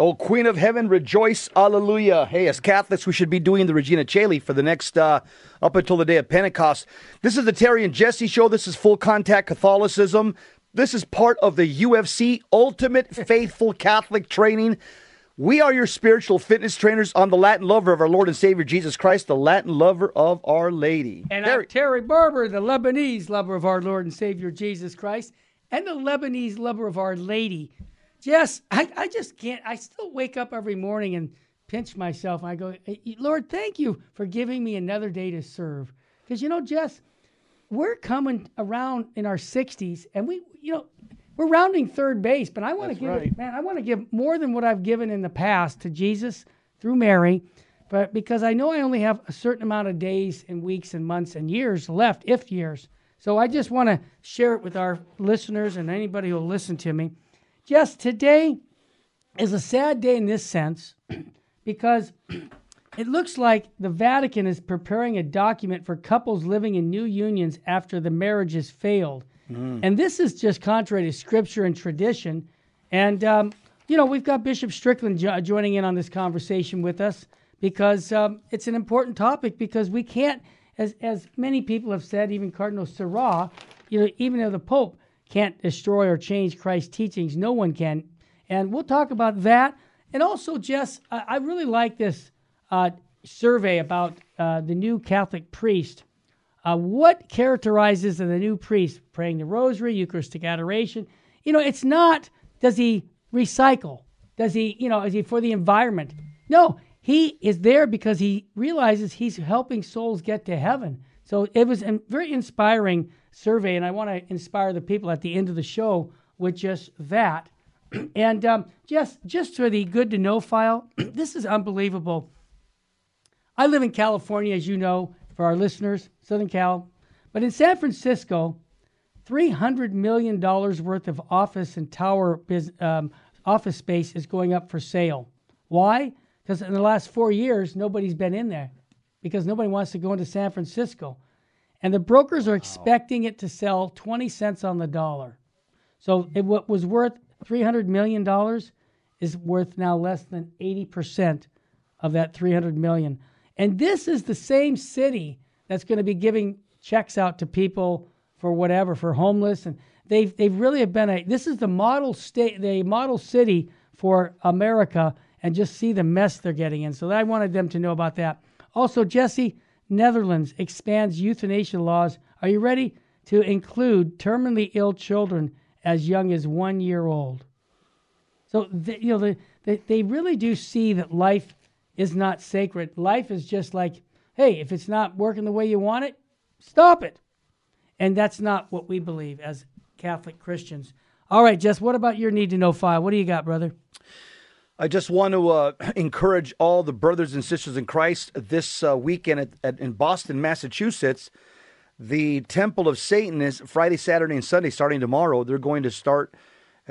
Oh, Queen of Heaven, rejoice, hallelujah. Hey, as Catholics, we should be doing the Regina Caeli for the next, uh, up until the day of Pentecost. This is the Terry and Jesse show. This is full contact Catholicism. This is part of the UFC Ultimate Faithful Catholic Training. We are your spiritual fitness trainers on the Latin lover of our Lord and Savior Jesus Christ, the Latin lover of Our Lady. And Terry. I'm Terry Barber, the Lebanese lover of our Lord and Savior Jesus Christ, and the Lebanese lover of Our Lady. Jess, I, I just can't. I still wake up every morning and pinch myself. I go, Lord, thank you for giving me another day to serve. Because, you know, Jess, we're coming around in our 60s and we, you know, we're rounding third base, but I want to give right. man, I want to give more than what I've given in the past to Jesus through Mary. But because I know I only have a certain amount of days and weeks and months and years left, if years. So I just want to share it with our listeners and anybody who will listen to me. Yes, today is a sad day in this sense because it looks like the Vatican is preparing a document for couples living in new unions after the marriage has failed. Mm. And this is just contrary to scripture and tradition. And, um, you know, we've got Bishop Strickland jo- joining in on this conversation with us because um, it's an important topic because we can't, as, as many people have said, even Cardinal Sarah, you know, even though the Pope, can't destroy or change Christ's teachings. No one can. And we'll talk about that. And also, Jess, I, really like this uh, survey about uh, the new Catholic priest. Uh, what characterizes the new priest? Praying the rosary, Eucharistic adoration. You know, it's not, does he recycle? Does he, you know, is he for the environment? No, he is there because he realizes he's helping souls get to heaven. So it was very inspiring survey, and I want to inspire the people at the end of the show with just that. and um, just just for the good to know file, this is unbelievable. I live in California, as you know, for our listeners, Southern Cal, but in San Francisco, three hundred million dollars worth of office and tower biz, um, office space is going up for sale. Why? Because in the last four years, nobody's been in there because nobody wants to go into San Francisco. And the brokers are expecting it to sell 20 cents on the dollar. So it, what was worth $300 million is worth now less than 80% of that 300 million. And this is the same city that's going to be giving checks out to people for whatever, for homeless. And they've, they've really have been a, this is the model state, the model city for America and just see the mess they're getting in. So I wanted them to know about that. Also, Jesse, Netherlands expands euthanasia laws. Are you ready to include terminally ill children as young as one year old? So the, you know the, they, they really do see that life is not sacred. Life is just like, hey, if it's not working the way you want it, stop it. And that's not what we believe as Catholic Christians. All right, Jess, what about your need to know file? What do you got, brother? I just want to uh, encourage all the brothers and sisters in Christ this uh, weekend at, at, in Boston, Massachusetts. The Temple of Satan is Friday, Saturday, and Sunday, starting tomorrow. They're going to start.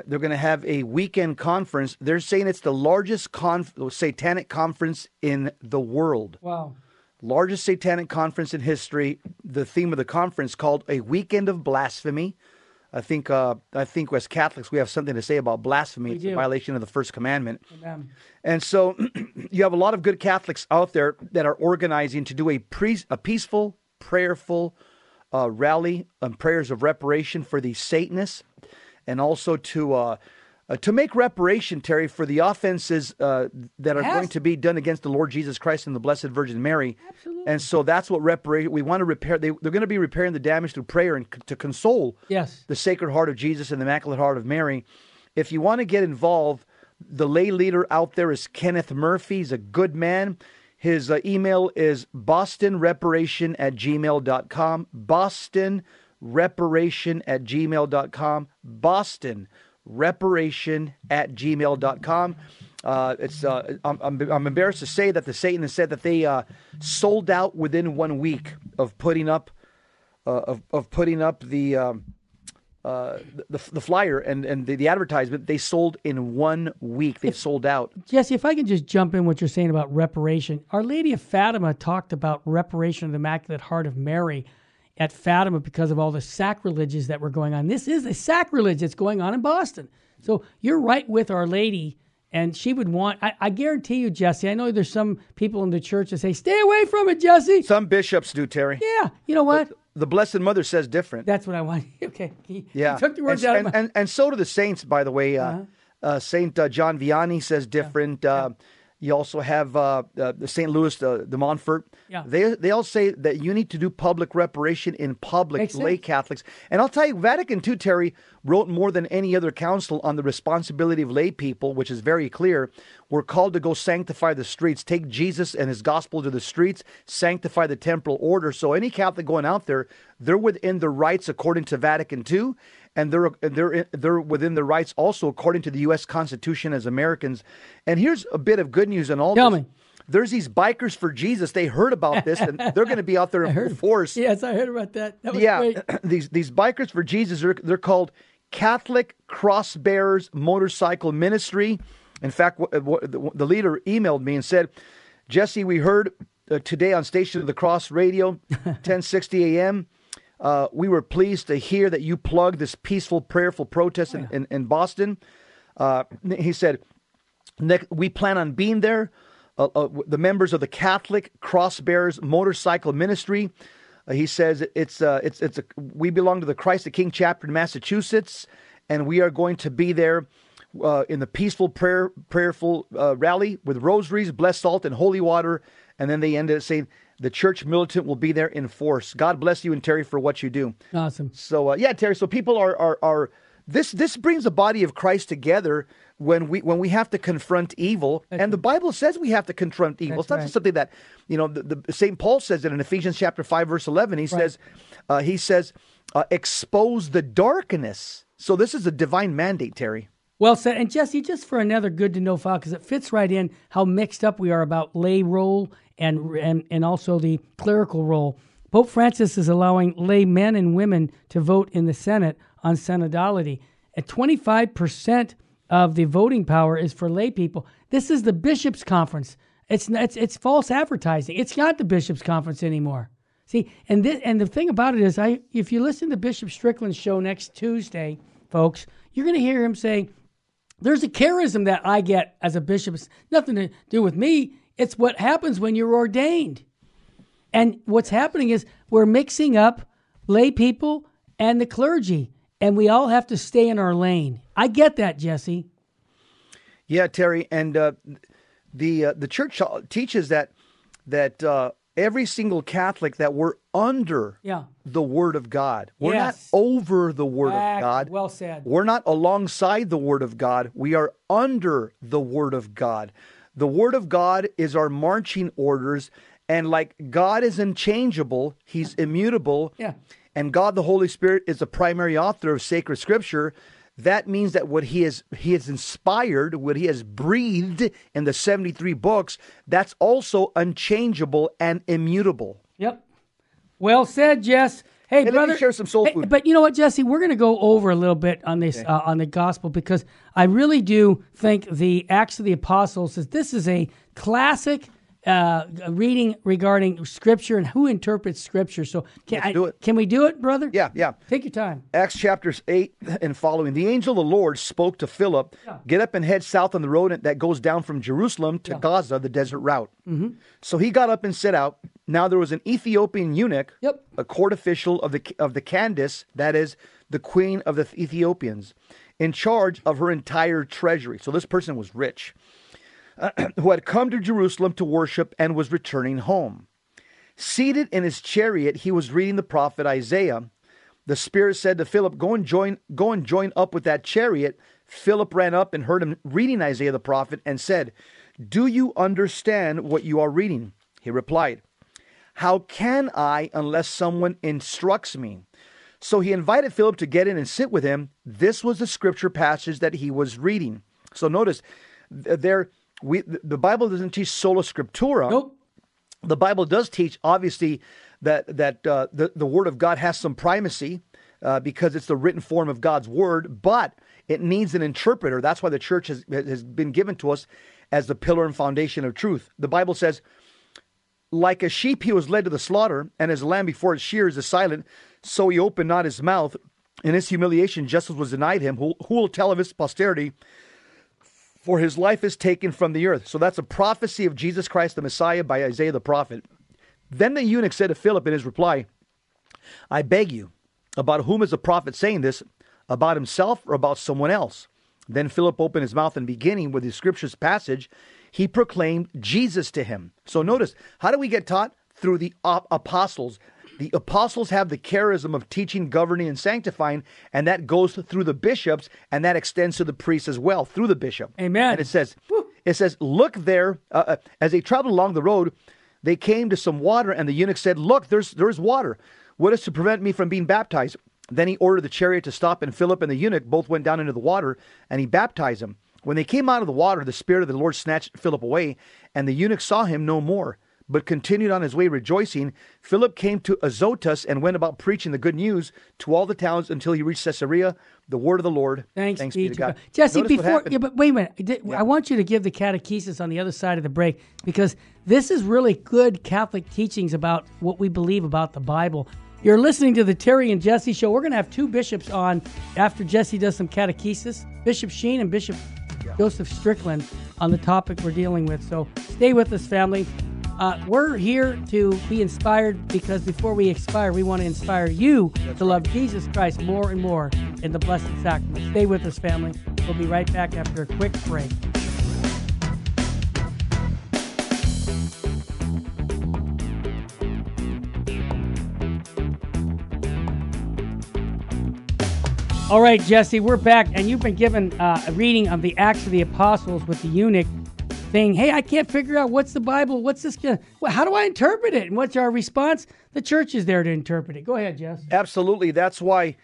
They're going to have a weekend conference. They're saying it's the largest conf- satanic conference in the world. Wow. Largest satanic conference in history. The theme of the conference called A Weekend of Blasphemy. I think uh, I think as Catholics we have something to say about blasphemy. It's a violation of the first commandment. Amen. And so you have a lot of good Catholics out there that are organizing to do a pre- a peaceful, prayerful uh, rally and prayers of reparation for the Satanists, and also to uh, uh, to make reparation, Terry, for the offenses uh, that are going to be done against the Lord Jesus Christ and the Blessed Virgin Mary. Absolutely. And so that's what reparation. We want to repair. They, are going to be repairing the damage through prayer and c- to console yes. the Sacred Heart of Jesus and the Immaculate Heart of Mary. If you want to get involved, the lay leader out there is Kenneth Murphy. He's a good man. His uh, email is bostonreparation at gmail.com. Boston reparation at gmail.com. Boston reparation at gmail.com. Uh, it's uh, I'm, I'm, I'm, embarrassed to say that the Satanists said that they uh, sold out within one week of putting up uh, of, of putting up the, um, uh, the the flyer and and the, the, advertisement. They sold in one week. They've sold out. Jesse, if I can just jump in what you're saying about reparation, Our Lady of Fatima talked about reparation of the Immaculate Heart of Mary at Fatima because of all the sacrileges that were going on. This is a sacrilege that's going on in Boston. So you're right with Our Lady and she would want. I, I, guarantee you, Jesse. I know there's some people in the church that say, "Stay away from it, Jesse." Some bishops do, Terry. Yeah, you know what? But the Blessed Mother says different. That's what I want. okay. He, yeah. He took the words and, out. And, and, and, so do the saints, by the way. Uh, uh-huh. uh, Saint uh, John Vianney says different. Yeah. Uh, you also have uh, uh, the St. Louis, uh, the Montfort. Yeah. They they all say that you need to do public reparation in public, Makes lay sense. Catholics. And I'll tell you, Vatican II, Terry, wrote more than any other council on the responsibility of lay people, which is very clear. We're called to go sanctify the streets, take Jesus and his gospel to the streets, sanctify the temporal order. So any Catholic going out there, they're within the rights according to Vatican II and they're they're they're within their rights also according to the U.S. Constitution as Americans. And here's a bit of good news in all Tell this. me. There's these bikers for Jesus. They heard about this, and they're going to be out there in full force. Yes, I heard about that. that yeah, these these bikers for Jesus are they're called Catholic Cross Bearers Motorcycle Ministry. In fact, the leader emailed me and said, "Jesse, we heard uh, today on Station of the Cross Radio, 1060 a.m." Uh, we were pleased to hear that you plugged this peaceful, prayerful protest in, in, in Boston. Uh, he said, We plan on being there. Uh, uh, the members of the Catholic Cross Bearers Motorcycle Ministry. Uh, he says it's uh, it's it's a, we belong to the Christ the King chapter in Massachusetts, and we are going to be there in the peaceful prayer prayerful rally with rosaries, blessed salt, and holy water. And then they ended up saying the church militant will be there in force. God bless you and Terry for what you do. Awesome. So uh, yeah, Terry. So people are are are this this brings the body of Christ together when we when we have to confront evil, That's and the Bible says we have to confront evil. That's it's not right. just something that you know. The, the Saint Paul says it in Ephesians chapter five verse eleven. He right. says uh, he says uh, expose the darkness. So this is a divine mandate, Terry. Well said. And Jesse, just for another good to know file, because it fits right in how mixed up we are about lay role and, and, and also the clerical role. Pope Francis is allowing lay men and women to vote in the Synod on synodality. At 25% of the voting power is for lay people. This is the bishops' conference. It's, it's, it's false advertising. It's not the bishops' conference anymore. See, and this, and the thing about it is, I if you listen to Bishop Strickland's show next Tuesday, folks, you're going to hear him say, "There's a charism that I get as a bishop. It's nothing to do with me. It's what happens when you're ordained. And what's happening is we're mixing up lay people and the clergy, and we all have to stay in our lane. I get that, Jesse. Yeah, Terry, and uh, the uh, the church teaches that that uh, every single Catholic that we're under yeah. the Word of God. We're yes. not over the Word of God. Well said. We're not alongside the Word of God. We are under the Word of God. The Word of God is our marching orders. And like God is unchangeable, He's immutable. Yeah. And God, the Holy Spirit, is the primary author of sacred scripture. That means that what he has he has inspired, what he has breathed in the 73 books, that's also unchangeable and immutable. Yep. Well said, Jess. Hey, hey brother, share some soul food. But you know what, Jesse? We're going to go over a little bit on this okay. uh, on the gospel because I really do think the Acts of the Apostles is this is a classic uh, reading regarding Scripture and who interprets Scripture. So can Let's do it. Can we do it, brother? Yeah, yeah. Take your time. Acts chapters eight and following. The angel of the Lord spoke to Philip. Yeah. Get up and head south on the road that goes down from Jerusalem to yeah. Gaza, the desert route. Mm-hmm. So he got up and set out. Now there was an Ethiopian eunuch, yep. a court official of the of the Candace, that is the queen of the Ethiopians, in charge of her entire treasury. So this person was rich who had come to Jerusalem to worship and was returning home. Seated in his chariot, he was reading the prophet Isaiah. The Spirit said to Philip, Go and join, go and join up with that chariot. Philip ran up and heard him reading Isaiah the prophet and said, Do you understand what you are reading? He replied, How can I unless someone instructs me? So he invited Philip to get in and sit with him. This was the scripture passage that he was reading. So notice there we the Bible doesn't teach sola scriptura. Nope. The Bible does teach, obviously, that that uh, the the Word of God has some primacy uh, because it's the written form of God's Word, but it needs an interpreter. That's why the church has has been given to us as the pillar and foundation of truth. The Bible says, "Like a sheep, he was led to the slaughter, and as a lamb before its shears is silent, so he opened not his mouth." In his humiliation, justice was denied him. Who, who will tell of his posterity? For his life is taken from the earth. So that's a prophecy of Jesus Christ the Messiah by Isaiah the prophet. Then the eunuch said to Philip in his reply, I beg you, about whom is the prophet saying this? About himself or about someone else? Then Philip opened his mouth and beginning with the scriptures passage, he proclaimed Jesus to him. So notice, how do we get taught? Through the apostles. The apostles have the charism of teaching, governing, and sanctifying, and that goes through the bishops, and that extends to the priests as well through the bishop. Amen. And it says, it says, look there. Uh, uh, as they traveled along the road, they came to some water, and the eunuch said, "Look, there's there's water. What is to prevent me from being baptized?" Then he ordered the chariot to stop, and Philip and the eunuch both went down into the water, and he baptized him. When they came out of the water, the Spirit of the Lord snatched Philip away, and the eunuch saw him no more but continued on his way rejoicing. Philip came to Azotus and went about preaching the good news to all the towns until he reached Caesarea. The word of the Lord. Thanks, Thanks be to God. Jesse, Notice before, yeah, but wait a minute. Yeah. I want you to give the catechesis on the other side of the break because this is really good Catholic teachings about what we believe about the Bible. You're listening to the Terry and Jesse show. We're going to have two bishops on after Jesse does some catechesis Bishop Sheen and Bishop yeah. Joseph Strickland on the topic we're dealing with. So stay with us, family. Uh, we're here to be inspired because before we expire, we want to inspire you to love Jesus Christ more and more in the Blessed Sacrament. Stay with us, family. We'll be right back after a quick break. All right, Jesse, we're back, and you've been given uh, a reading of the Acts of the Apostles with the eunuch saying, "Hey, I can't figure out what's the Bible. What's this? How do I interpret it?" And what's our response? The church is there to interpret it. Go ahead, Jess. Absolutely. That's why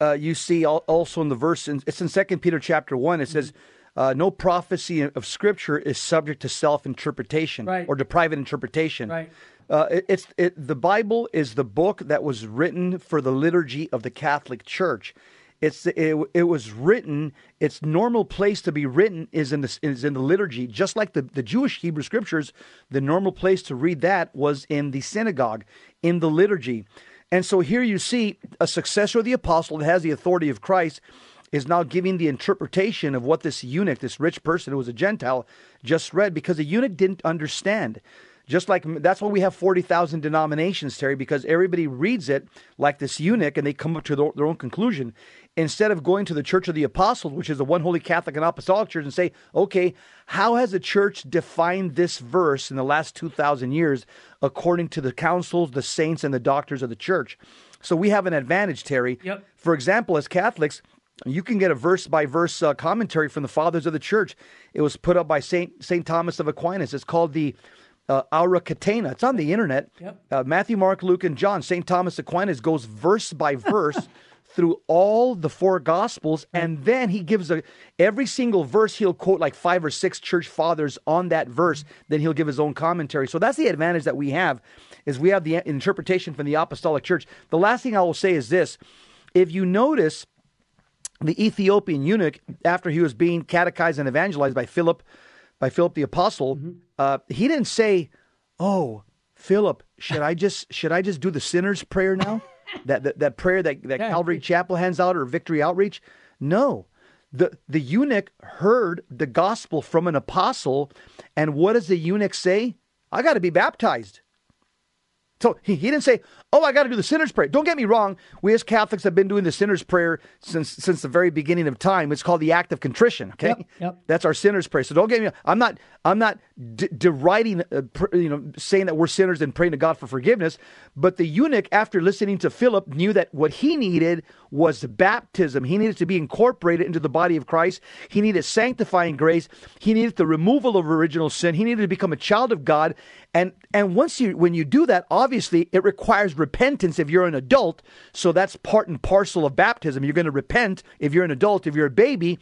uh, you see also in the verse. It's in Second Peter chapter one. It says. Uh, no prophecy of Scripture is subject to self interpretation right. or to private interpretation. Right. Uh, it, it's it, the Bible is the book that was written for the liturgy of the Catholic Church. It's it, it was written. Its normal place to be written is in the is in the liturgy, just like the, the Jewish Hebrew scriptures. The normal place to read that was in the synagogue, in the liturgy, and so here you see a successor of the apostle that has the authority of Christ is now giving the interpretation of what this eunuch, this rich person who was a Gentile, just read because the eunuch didn't understand. Just like that's why we have 40,000 denominations, Terry, because everybody reads it like this eunuch and they come up to their, their own conclusion instead of going to the Church of the Apostles, which is the one holy Catholic and Apostolic Church, and say, okay, how has the church defined this verse in the last 2,000 years according to the councils, the saints, and the doctors of the church? So we have an advantage, Terry. Yep. For example, as Catholics, you can get a verse by verse uh, commentary from the fathers of the church. It was put up by Saint Saint Thomas of Aquinas. It's called the uh, Aurea Catena. It's on the internet. Yep. Uh, Matthew, Mark, Luke, and John. Saint Thomas Aquinas goes verse by verse through all the four gospels and then he gives a every single verse he'll quote like five or six church fathers on that verse. Then he'll give his own commentary. So that's the advantage that we have is we have the interpretation from the apostolic church. The last thing i will say is this. If you notice the ethiopian eunuch after he was being catechized and evangelized by philip by philip the apostle mm-hmm. uh, he didn't say oh philip should i just should i just do the sinner's prayer now that, that, that prayer that, that yeah. Calvary Chapel hands out or Victory Outreach. No. The, the eunuch heard the gospel from an apostle, and what does the eunuch say? I got to be baptized. So he, he didn't say, "Oh, I got to do the sinner's prayer." Don't get me wrong. We as Catholics have been doing the sinner's prayer since since the very beginning of time. It's called the act of contrition. Okay, yep, yep. that's our sinner's prayer. So don't get me. I'm not. I'm not deriding. Uh, pr- you know, saying that we're sinners and praying to God for forgiveness. But the eunuch, after listening to Philip, knew that what he needed was baptism. He needed to be incorporated into the body of Christ. He needed sanctifying grace. He needed the removal of original sin. He needed to become a child of God. And and once you when you do that, obviously it requires repentance if you're an adult. So that's part and parcel of baptism. You're going to repent if you're an adult. If you're a baby,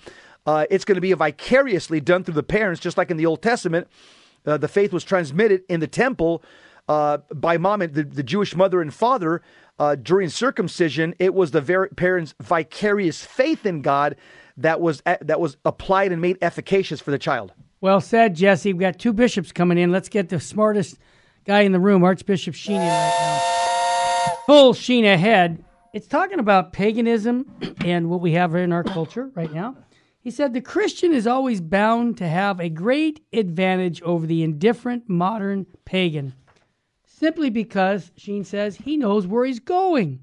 uh, it's going to be vicariously done through the parents, just like in the Old Testament. Uh, the faith was transmitted in the temple uh, by mom and the, the, Jewish mother and father uh, during circumcision. It was the ver- parents' vicarious faith in God that was that was applied and made efficacious for the child. Well said, Jesse. We've got two bishops coming in. Let's get the smartest guy in the room, Archbishop Sheen, right now. Full Sheen ahead. It's talking about paganism and what we have in our culture right now. He said the Christian is always bound to have a great advantage over the indifferent modern pagan, simply because, Sheen says, he knows where he's going,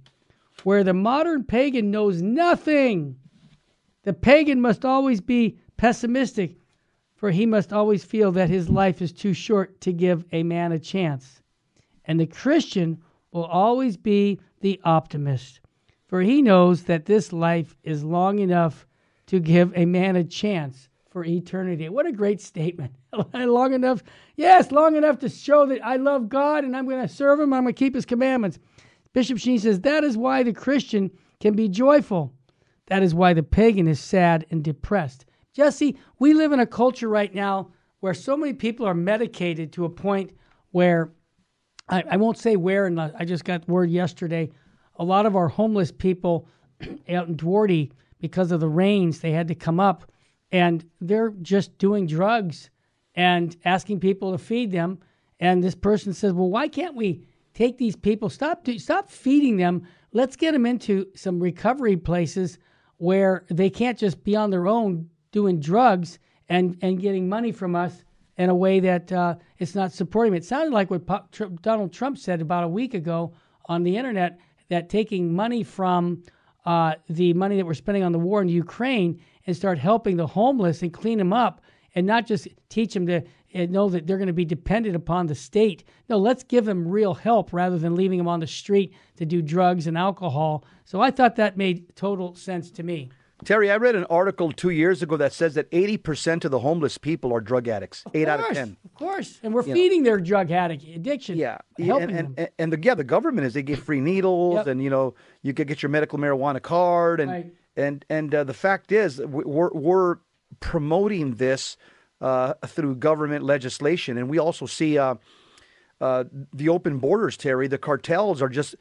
where the modern pagan knows nothing. The pagan must always be pessimistic, for he must always feel that his life is too short to give a man a chance. And the Christian will always be the optimist, for he knows that this life is long enough to give a man a chance for eternity. What a great statement. long enough, yes, long enough to show that I love God and I'm going to serve him, I'm going to keep his commandments. Bishop Sheen says that is why the Christian can be joyful. That is why the pagan is sad and depressed. Jesse, we live in a culture right now where so many people are medicated to a point where I, I won't say where, and I just got word yesterday. A lot of our homeless people out in Duarte, because of the rains, they had to come up and they're just doing drugs and asking people to feed them. And this person says, Well, why can't we take these people, stop, stop feeding them? Let's get them into some recovery places where they can't just be on their own doing drugs and, and getting money from us in a way that uh, it's not supporting It sounded like what Donald Trump said about a week ago on the internet that taking money from uh, the money that we're spending on the war in Ukraine and start helping the homeless and clean them up and not just teach them to uh, know that they're going to be dependent upon the state. No, let's give them real help rather than leaving them on the street to do drugs and alcohol. So I thought that made total sense to me. Terry, I read an article two years ago that says that 80% of the homeless people are drug addicts. Of Eight course, out of 10. Of course. And we're you feeding know. their drug addict addiction. Yeah. Helping and, and, them. and the, yeah, the government is they give free needles yep. and, you know, you could get your medical marijuana card. And, right. and, and uh, the fact is, we're, we're promoting this uh, through government legislation. And we also see uh, uh the open borders, Terry. The cartels are just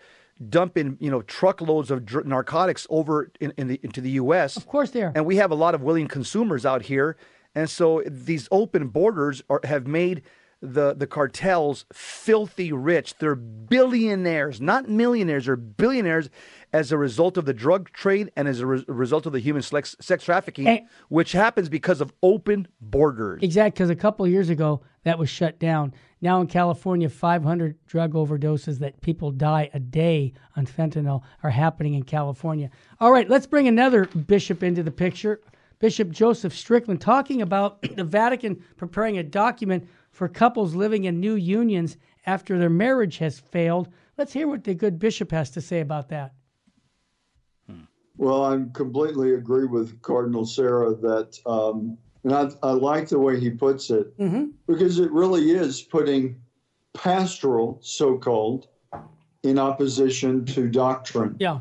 dumping you know truckloads of dr- narcotics over in, in the, into the U.S. Of course, they are, and we have a lot of willing consumers out here, and so these open borders are, have made the the cartels filthy rich. They're billionaires, not millionaires. They're billionaires as a result of the drug trade and as a re- result of the human sex, sex trafficking, and, which happens because of open borders. Exactly, because a couple years ago that was shut down. Now in California, 500 drug overdoses that people die a day on fentanyl are happening in California. All right, let's bring another bishop into the picture. Bishop Joseph Strickland talking about the Vatican preparing a document for couples living in new unions after their marriage has failed. Let's hear what the good bishop has to say about that. Well, I completely agree with Cardinal Sarah that um, and I, I like the way he puts it mm-hmm. because it really is putting pastoral, so called, in opposition to doctrine. Yeah.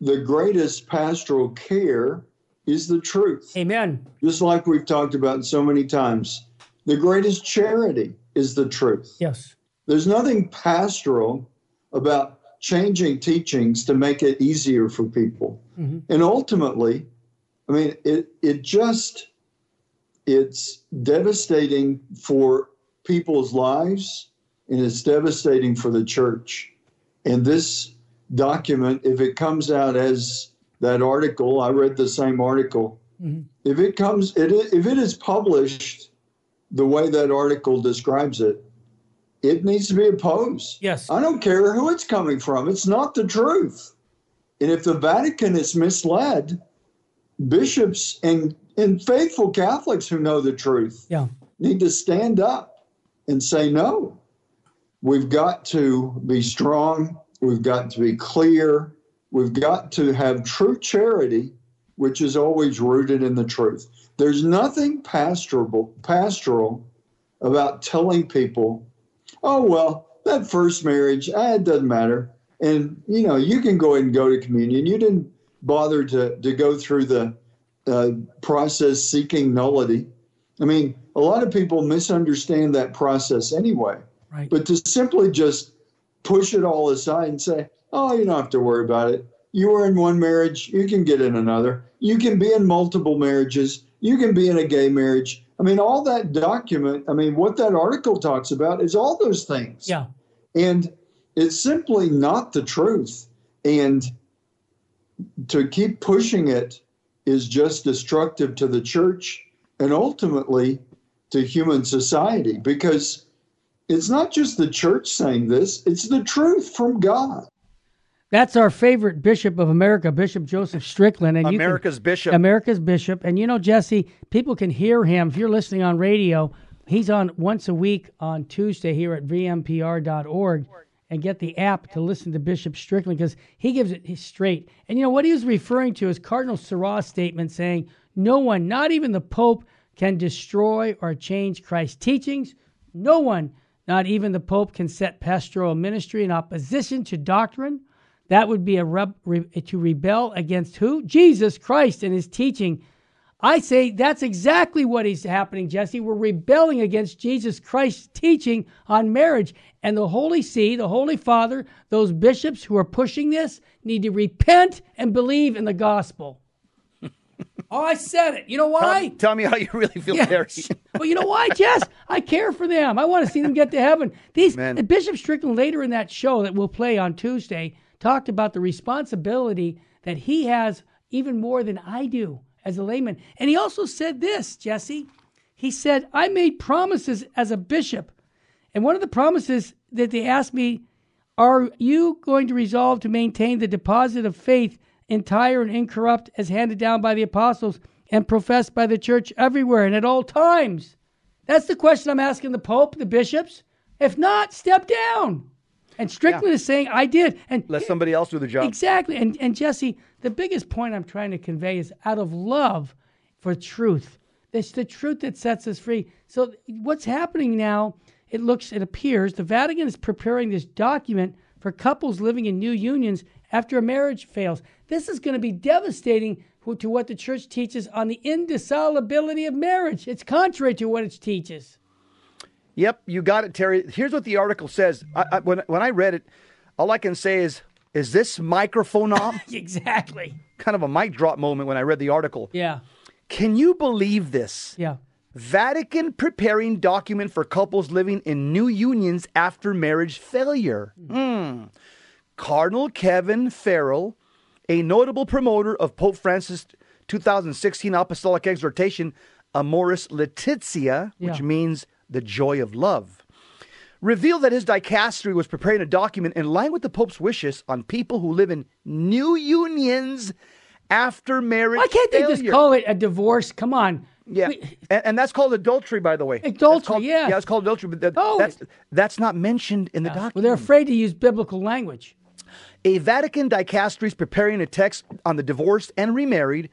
The greatest pastoral care is the truth. Amen. Just like we've talked about so many times. The greatest charity is the truth. Yes. There's nothing pastoral about changing teachings to make it easier for people. Mm-hmm. And ultimately, I mean, it, it just it's devastating for people's lives and it's devastating for the church. And this document, if it comes out as that article, I read the same article. Mm-hmm. If it comes, it, if it is published the way that article describes it, it needs to be opposed. Yes. I don't care who it's coming from. It's not the truth. And if the Vatican is misled, bishops and and faithful Catholics who know the truth yeah. need to stand up and say no. We've got to be strong. We've got to be clear. We've got to have true charity, which is always rooted in the truth. There's nothing pastoral, pastoral about telling people, oh, well, that first marriage, ah, it doesn't matter. And, you know, you can go ahead and go to communion. You didn't bother to, to go through the uh, process seeking nullity. I mean, a lot of people misunderstand that process anyway. Right. But to simply just push it all aside and say, oh, you don't have to worry about it. You were in one marriage, you can get in another. You can be in multiple marriages, you can be in a gay marriage. I mean, all that document, I mean, what that article talks about is all those things. Yeah. And it's simply not the truth. And to keep pushing it is just destructive to the church and ultimately to human society because it's not just the church saying this, it's the truth from God. That's our favorite bishop of America, Bishop Joseph Strickland. And America's can, bishop. America's bishop. And you know, Jesse, people can hear him. If you're listening on radio, he's on once a week on Tuesday here at vmpr.org and get the app to listen to Bishop Strickland because he gives it straight. And you know what he was referring to is Cardinal Sarah's statement saying, No one, not even the Pope, can destroy or change Christ's teachings. No one, not even the Pope, can set pastoral ministry in opposition to doctrine. That would be a re- to rebel against who? Jesus Christ and his teaching. I say that's exactly what is happening, Jesse. We're rebelling against Jesus Christ's teaching on marriage. And the Holy See, the Holy Father, those bishops who are pushing this need to repent and believe in the gospel. oh, I said it. You know why? Tell, tell me how you really feel, yes. Terry. well, you know why, Jess? I care for them. I want to see them get to heaven. These Man. Bishop Strickland later in that show that we'll play on Tuesday talked about the responsibility that he has even more than I do as a layman. And he also said this, Jesse. He said, I made promises as a bishop. And one of the promises that they asked me, Are you going to resolve to maintain the deposit of faith entire and incorrupt as handed down by the apostles and professed by the church everywhere and at all times? That's the question I'm asking the Pope, the bishops. If not, step down. And Strickland yeah. is saying, I did. And let somebody else do the job. Exactly. And, and Jesse, the biggest point I'm trying to convey is out of love for truth. It's the truth that sets us free. So what's happening now, it looks, it appears, the Vatican is preparing this document for couples living in new unions after a marriage fails. This is going to be devastating to what the church teaches on the indissolubility of marriage. It's contrary to what it teaches. Yep, you got it, Terry. Here's what the article says. I, I, when when I read it, all I can say is, "Is this microphone on?" exactly. Kind of a mic drop moment when I read the article. Yeah. Can you believe this? Yeah. Vatican preparing document for couples living in new unions after marriage failure. Hmm. Cardinal Kevin Farrell, a notable promoter of Pope Francis' 2016 apostolic exhortation, Amoris Laetitia, which yeah. means the Joy of Love, revealed that his dicastery was preparing a document in line with the Pope's wishes on people who live in new unions after marriage. Why can't failure. they just call it a divorce? Come on. Yeah, we, and, and, that's called adultery, by the way. Adultery, called, yeah. Yeah, it's called adultery, but that, oh. that's, that's not mentioned in the document. Well, they're afraid to use biblical language. A Vatican dicastery is preparing a text on the divorced and remarried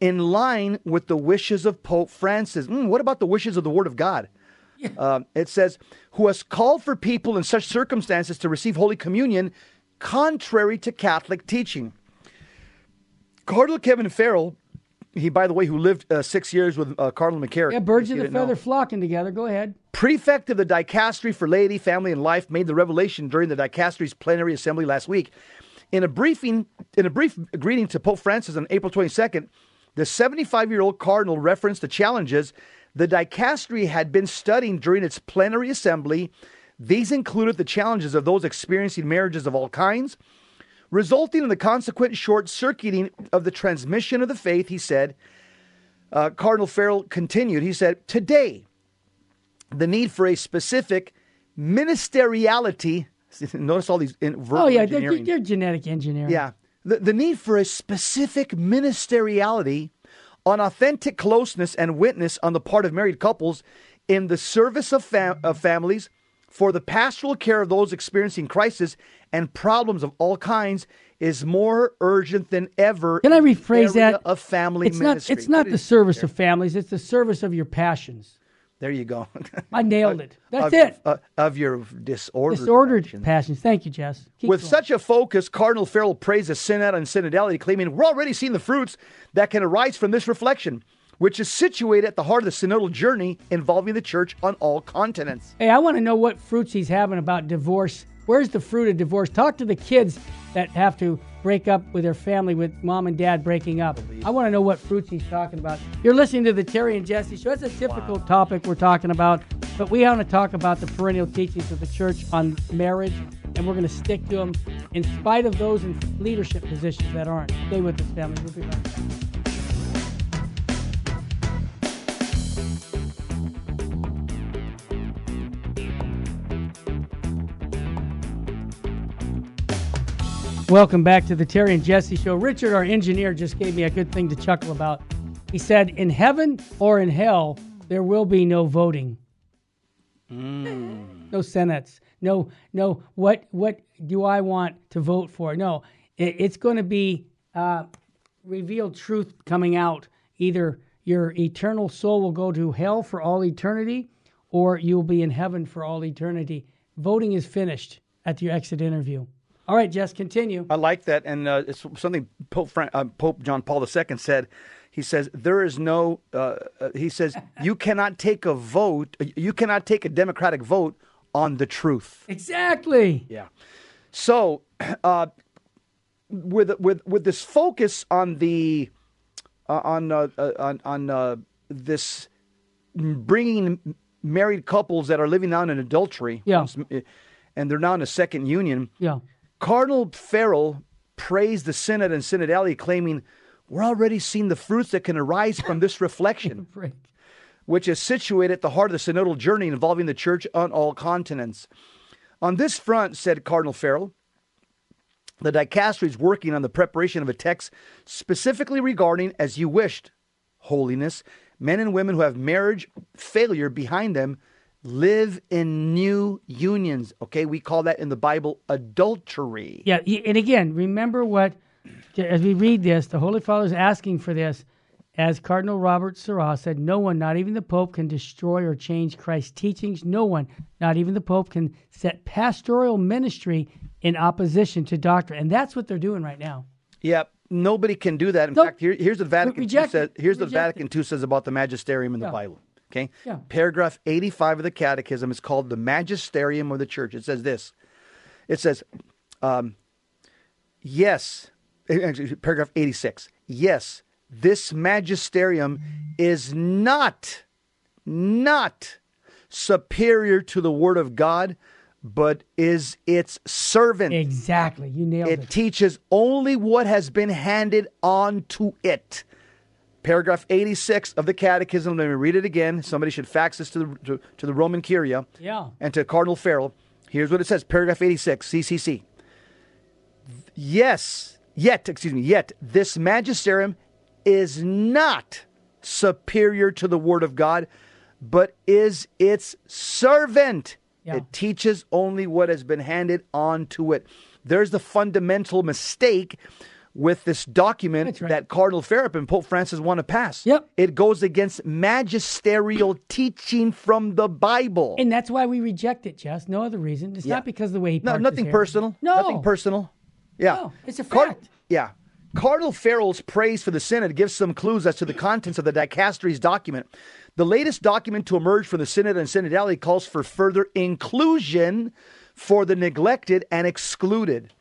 in line with the wishes of Pope Francis. Mm, what about the wishes of the Word of God? Uh, it says, who has called for people in such circumstances to receive Holy Communion contrary to Catholic teaching. Cardinal Kevin Farrell, he, by the way, who lived uh, six years with uh, Cardinal McCarrick. Yeah, birds of the feather know. flocking together. Go ahead. Prefect of the Dicastery for Laity, Family, and Life made the revelation during the Dicastery's plenary assembly last week. In a briefing, in a brief greeting to Pope Francis on April 22nd, the 75-year-old cardinal referenced the challenges the dicastery had been studying during its plenary assembly. These included the challenges of those experiencing marriages of all kinds, resulting in the consequent short circuiting of the transmission of the faith, he said. Uh, Cardinal Farrell continued, he said, Today, the need for a specific ministeriality. Notice all these in, Oh, yeah, they're, they're, genetic engineering. Yeah. The, the need for a specific ministeriality on authentic closeness and witness on the part of married couples in the service of, fam- of families for the pastoral care of those experiencing crisis and problems of all kinds is more urgent than ever. Can I rephrase that? Of family it's ministry. Not, it's not the service of families; it's the service of your passions. There you go. I nailed it. That's of, it. Uh, of your disordered, disordered passions. passions. Thank you, Jess. Keep With going. such a focus, Cardinal Farrell praised the synod and synodality, claiming we're already seeing the fruits that can arise from this reflection, which is situated at the heart of the synodal journey involving the church on all continents. Hey, I want to know what fruits he's having about divorce. Where's the fruit of divorce? Talk to the kids that have to break up with their family with mom and dad breaking up. I want to know what fruits he's talking about. You're listening to the Terry and Jesse show. It's a typical wow. topic we're talking about, but we want to talk about the perennial teachings of the church on marriage, and we're going to stick to them in spite of those in leadership positions that aren't. Stay with us, family. We'll be right back. Welcome back to the Terry and Jesse Show. Richard, our engineer, just gave me a good thing to chuckle about. He said, In heaven or in hell, there will be no voting. Mm. No senates. No, no, what, what do I want to vote for? No, it, it's going to be uh, revealed truth coming out. Either your eternal soul will go to hell for all eternity, or you'll be in heaven for all eternity. Voting is finished at your exit interview. All right, Jess, continue. I like that, and uh, it's something Pope, Frank, uh, Pope John Paul II said. He says there is no. Uh, uh he says you cannot take a vote. You cannot take a democratic vote on the truth. Exactly. Yeah. So, uh, with with with this focus on the uh, on on on this bringing married couples that are living out in adultery. Yeah. And they're now in a second union. Yeah Cardinal Farrell praised the Synod and Synodality, claiming, We're already seeing the fruits that can arise from this reflection, right. which is situated at the heart of the synodal journey involving the church on all continents. On this front, said Cardinal Farrell, the dicastery is working on the preparation of a text specifically regarding, as you wished, holiness, men and women who have marriage failure behind them live in new unions. Okay, we call that in the Bible adultery. Yeah, and again, remember what, as we read this, the Holy Father is asking for this. As Cardinal Robert Sarah said, no one, not even the Pope, can destroy or change Christ's teachings. No one, not even the Pope, can set pastoral ministry in opposition to doctrine. And that's what they're doing right now. Yep. Nobody can do that. In fact, here, here's what Vatican II says. Here's what Vatican II says about the magisterium in the yeah. Bible. Okay? Yeah. Paragraph 85 of the Catechism is called the Magisterium of the Church. It says this it says, um, yes, actually, paragraph 86, yes, this magisterium is not, not superior to the Word of God, but is its servant. Exactly. You nailed it. It teaches only what has been handed on to it paragraph 86 of the Catechism. Let me read it again. Somebody should fax this to the, to, to the Roman Curia yeah. and to Cardinal Farrell. Here's what it says paragraph 86, CCC. Yes, yet, excuse me, yet this magisterium is not superior to the Word of God, but is its servant. Yeah. It teaches only what has been handed on to it. There's the fundamental mistake with this document right. that Cardinal Farrell and Pope Francis want to pass. Yep. It goes against magisterial teaching from the Bible. And that's why we reject it, Jess. No other reason. It's yeah. not because of the way he No, nothing personal. No. Nothing personal. Yeah. No, it's a fact. Card- yeah. Cardinal Farrell's praise for the Synod gives some clues as to the contents of the dicastery's document. The latest document to emerge from the Synod and Synodality calls for further inclusion for the neglected and excluded.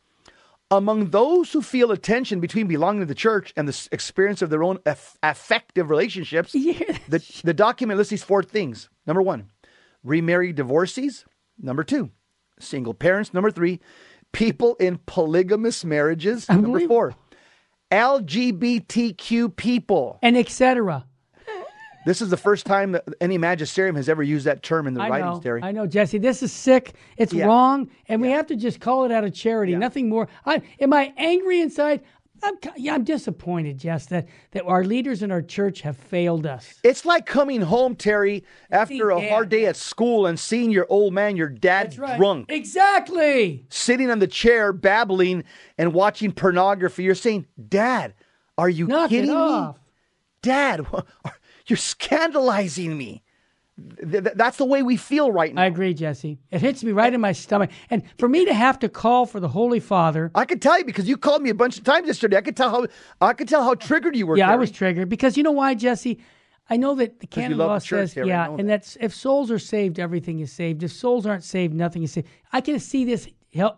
Among those who feel a tension between belonging to the church and the experience of their own aff- affective relationships, yes. the, the document lists these four things. Number one, remarried divorcees. Number two, single parents. Number three, people in polygamous marriages. Number four, LGBTQ people. And etc. This is the first time that any magisterium has ever used that term in the I writings, know, Terry. I know, Jesse. This is sick. It's yeah. wrong, and we have to just call it out of charity. Yeah. Nothing more. I, am I angry inside? I'm, yeah, I'm disappointed, Jess, that, that our leaders in our church have failed us. It's like coming home, Terry, after a hard day at school and seeing your old man, your dad, right. drunk. Exactly. Sitting on the chair, babbling and watching pornography. You're saying, Dad, are you Knock kidding me? Dad, you're scandalizing me. that's the way we feel right now. I agree, Jesse. It hits me right in my stomach. And for me to have to call for the Holy Father, I could tell you because you called me a bunch of times yesterday. I could tell how I could tell how triggered you were. Yeah, Terry. I was triggered because you know why, Jesse. I know that the canon law says, Terry, yeah, and that's if souls are saved, everything is saved. If souls aren't saved, nothing is saved. I can see this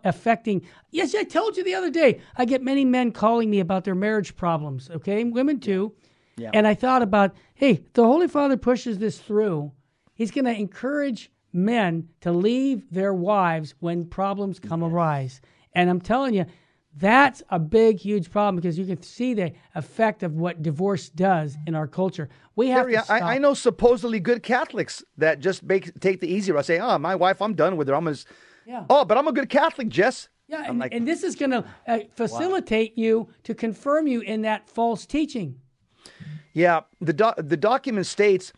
affecting. Yes, I told you the other day. I get many men calling me about their marriage problems. Okay, women too. Yeah. And I thought about, hey, the Holy Father pushes this through. He's going to encourage men to leave their wives when problems come yes. arise. And I'm telling you, that's a big, huge problem because you can see the effect of what divorce does in our culture. We have to I, I, know supposedly good Catholics that just make, take the easy route. Say, "Oh, my wife, I'm done with her. I'm as, yeah. oh, but I'm a good Catholic, Jess. Yeah, and, like, and this is going to uh, facilitate wow. you to confirm you in that false teaching. Yeah, the do- the document states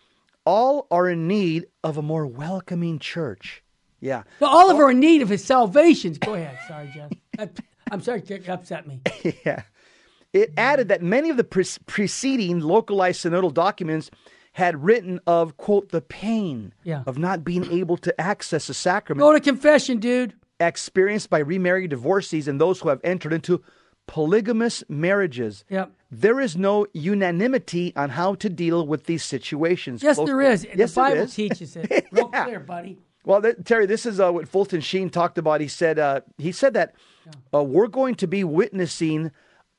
all are in need of a more welcoming church. Yeah, so all of are in need of his salvation. Go ahead. Sorry, Jeff. I'm sorry to upset me. yeah. It added that many of the pre- preceding localized synodal documents had written of, quote, the pain yeah. of not being able to access a sacrament. Go to confession, dude. Experienced by remarried divorcees and those who have entered into polygamous marriages. Yep. There is no unanimity on how to deal with these situations. Yes, Close there is. Yes, the Bible teaches it. Real yeah. clear, buddy. Well, th- Terry, this is uh, what Fulton Sheen talked about. He said uh, he said that uh, we're going to be witnessing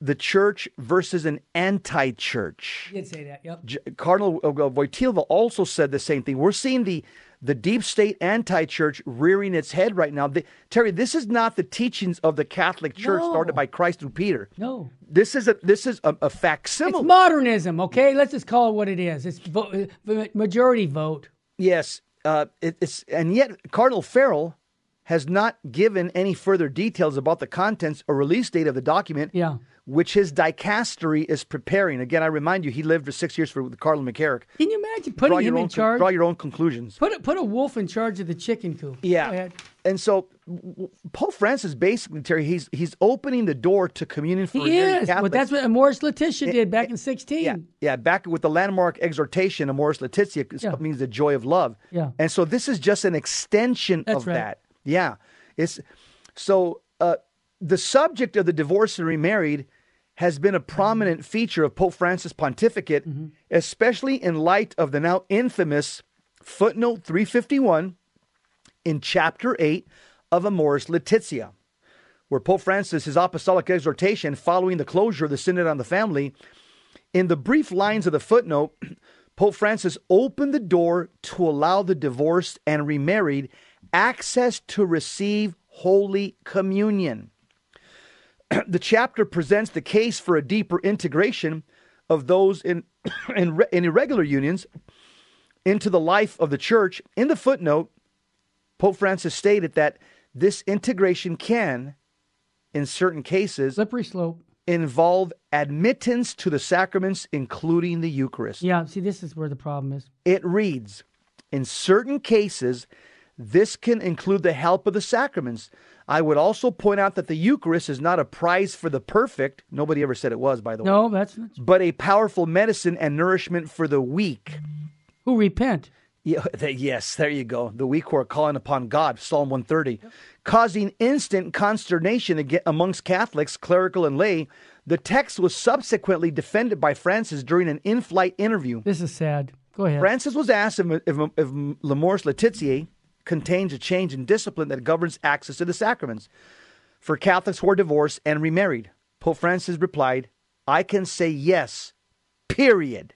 the church versus an anti-church. You did say that. Yep. J- Cardinal uh, Wojtyla also said the same thing. We're seeing the the deep state anti-church rearing its head right now. The, Terry, this is not the teachings of the Catholic Church no. started by Christ through Peter. No. This is a this is a, a facsimile. It's modernism. Okay, let's just call it what it is. It's vo- majority vote. Yes, uh, it, it's and yet Cardinal Farrell has not given any further details about the contents or release date of the document. Yeah. Which his dicastery is preparing. Again, I remind you, he lived for six years for Cardinal McCarrick. Can you imagine putting him in charge? Draw your own conclusions. Put a, put a wolf in charge of the chicken coop. Yeah. And so Pope Francis basically, Terry, he's he's opening the door to communion for he is. Catholics. But that's what Amoris Laetitia did back in sixteen. Yeah, yeah. Back with the landmark exhortation, Amoris Laetitia yeah. means the joy of love. Yeah. And so this is just an extension that's of right. that. Yeah. It's so uh, the subject of the divorced and remarried has been a prominent feature of Pope Francis' pontificate, mm-hmm. especially in light of the now infamous footnote 351 in chapter 8 of Amoris Laetitia, where Pope Francis, his apostolic exhortation following the closure of the Synod on the Family, in the brief lines of the footnote, Pope Francis opened the door to allow the divorced and remarried access to receive Holy Communion. the chapter presents the case for a deeper integration of those in, in, in, irregular unions into the life of the church. In the footnote, Pope Francis stated that this integration can, in certain cases, slippery slope, involve admittance to the sacraments, including the Eucharist. Yeah, see, this is where the problem is. It reads, in certain cases, this can include the help of the sacraments. I would also point out that the Eucharist is not a prize for the perfect. Nobody ever said it was, by the way. No, that's not. But a powerful medicine and nourishment for the weak. Who repent. Yeah, yes, there you go. The weak who are calling upon God, Psalm 130. Yep. Causing instant consternation amongst Catholics, clerical and lay, the text was subsequently defended by Francis during an in flight interview. This is sad. Go ahead. Francis was asked if, if, if L'Amoris Laetitia contains a change in discipline that governs access to the sacraments for Catholics who are divorced and remarried. Pope Francis replied, I can say yes, period.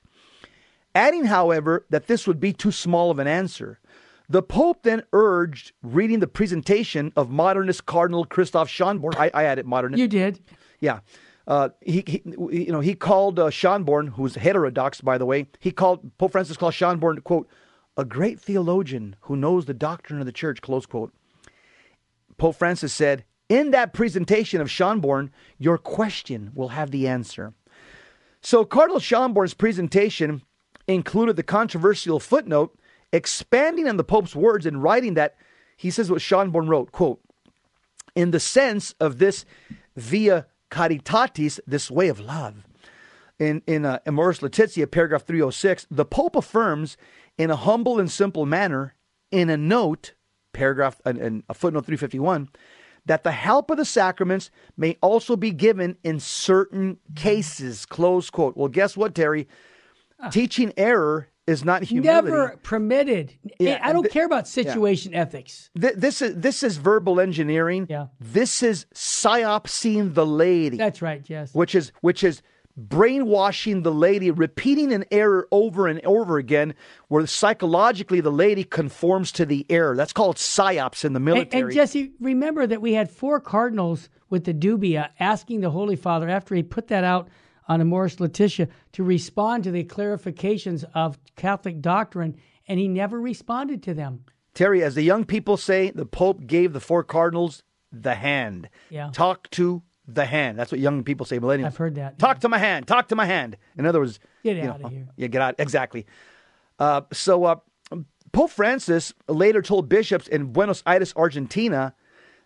Adding, however, that this would be too small of an answer. The Pope then urged reading the presentation of modernist Cardinal Christoph Schonborn. I, I added modernist. You did. Yeah. Uh, he, he, you know, he called uh, Schonborn, who's heterodox, by the way. He called Pope Francis called Schonborn, quote, a great theologian who knows the doctrine of the church, close quote. Pope Francis said, in that presentation of Schonborn, your question will have the answer. So Cardinal Schonborn's presentation included the controversial footnote expanding on the Pope's words and writing that he says what Schonborn wrote, quote, in the sense of this via caritatis, this way of love. In, in uh, Amoris Laetitia, paragraph 306, the Pope affirms in a humble and simple manner in a note, paragraph, in a footnote 351, that the help of the sacraments may also be given in certain cases. Close quote. Well, guess what, Terry? Uh, Teaching error is not humility. Never permitted. Yeah, I don't th- care about situation yeah. ethics. Th- this is this is verbal engineering. Yeah. This is psyopsying the lady. That's right. Yes. Which is which is brainwashing the lady, repeating an error over and over again, where psychologically the lady conforms to the error. That's called psyops in the military. And, and Jesse, remember that we had four cardinals with the dubia asking the Holy Father after he put that out on Amoris Laetitia to respond to the clarifications of Catholic doctrine, and he never responded to them. Terry, as the young people say, the Pope gave the four cardinals the hand. Yeah. Talk to the hand. That's what young people say, millennials. I've heard that. Talk to my hand. Talk to my hand. In other words, Get out of here. Yeah, get out. Exactly. Uh, so uh, Pope Francis later told bishops in Buenos Aires, Argentina,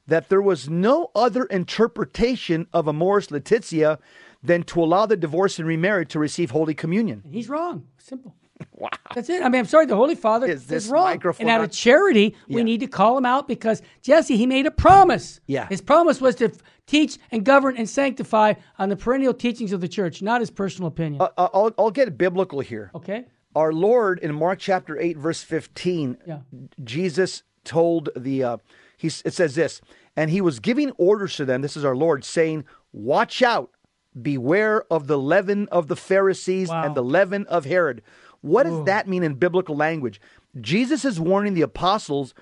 that there was no other interpretation of Amoris Laetitia than to allow the divorced and remarried to receive Holy Communion. He's wrong. Simple. Wow. That's it. I mean, I'm sorry. The Holy Father Is this wrong. microphone and out of charity, Yeah. we need to call him out because Jesse, he made a promise. Yeah. His promise was to teach and govern and sanctify on the perennial teachings of the church, not his personal opinion. Uh, uh, I'll, I'll get biblical here. okay. Our Lord in Mark chapter 8, verse 15, Yeah. Jesus told the, uh, he, it says this, and he was giving orders to them, this is our Lord, saying, Watch out, beware of the leaven of the Pharisees Wow. and the leaven of Herod. What does that mean in biblical language? Jesus is warning the apostles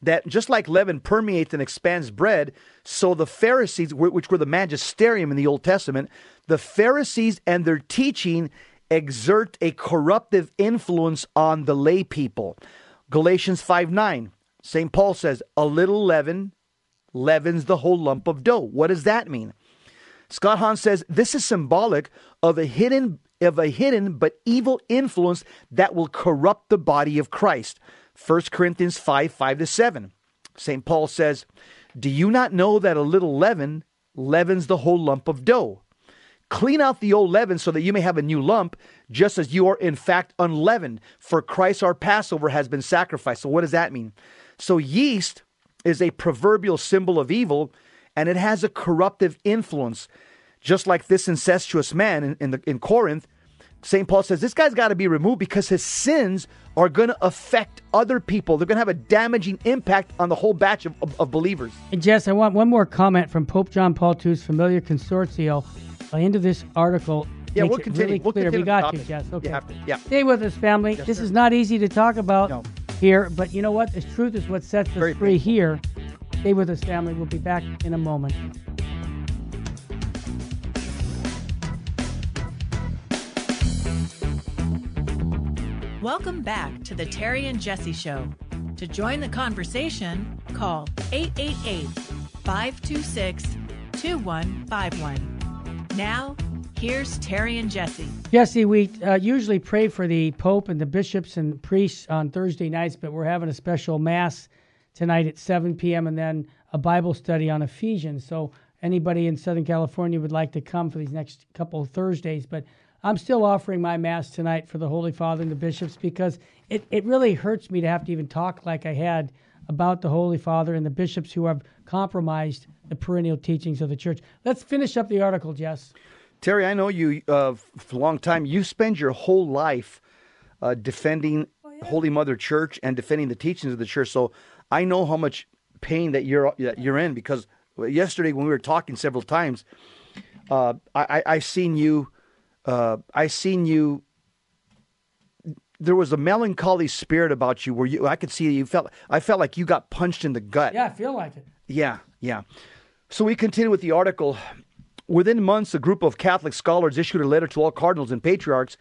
that just like leaven permeates and expands bread, so the Pharisees, which were the magisterium in the Old Testament, the Pharisees and their teaching exert a corruptive influence on the lay people. Galatians 5 9, St. Paul says, A little leaven leavens the whole lump of dough. What does that mean? Scott Hahn says this is symbolic of a hidden of a hidden but evil influence that will corrupt the body of Christ. 1 Corinthians 5, 5 to 7. St. Paul says, Do you not know that a little leaven leavens the whole lump of dough? Clean out the old leaven so that you may have a new lump, just as you are in fact unleavened. For Christ our Passover has been sacrificed. So, what does that mean? So, yeast is a proverbial symbol of evil, and it has a corruptive influence. Just like this incestuous man in, in, the, in Corinth, St. Paul says this guy's got to be removed because his sins are going to affect other people. They're going to have a damaging impact on the whole batch of, of, of believers. And Jess, I want one more comment from Pope John Paul II's Familiaris Consortio. By the end of this article, Yeah, we'll continue. Really We'll clear. continue we got you, Jess. Okay. to- yeah. Stay with us, family. this sir. is not easy to talk about No. here, but you know what? The truth is what sets us Very free here. Stay with us, family. We'll be back in a moment. Welcome back to the Terry and Jesse Show. To join the conversation, call 888 526 2151. Now, here's Terry and Jesse. Jesse, we uh, usually pray for the Pope and the bishops and priests on Thursday nights, but we're having a special Mass tonight at 7 p.m. and then a Bible study on Ephesians. So, anybody in Southern California would like to come for these next couple of Thursdays. But I'm still offering my Mass tonight for the Holy Father and the bishops because it, it really hurts me to have to even talk like I had about the Holy Father and the bishops who have compromised the perennial teachings of the church. Let's finish up the article, Jess. Terry, I know you uh, for a long time. You spend your whole life uh, defending Holy Mother Church and defending the teachings of the church. So I know how much pain that you're that you're in because yesterday when we were talking several times, uh, I, I I seen you, uh, I seen you. There was a melancholy spirit about you where you I could see you felt I felt like you got punched in the gut. Yeah, I feel like it. Yeah, yeah. So we continue with the article. Within months, a group of Catholic scholars issued a letter to all cardinals and patriarchs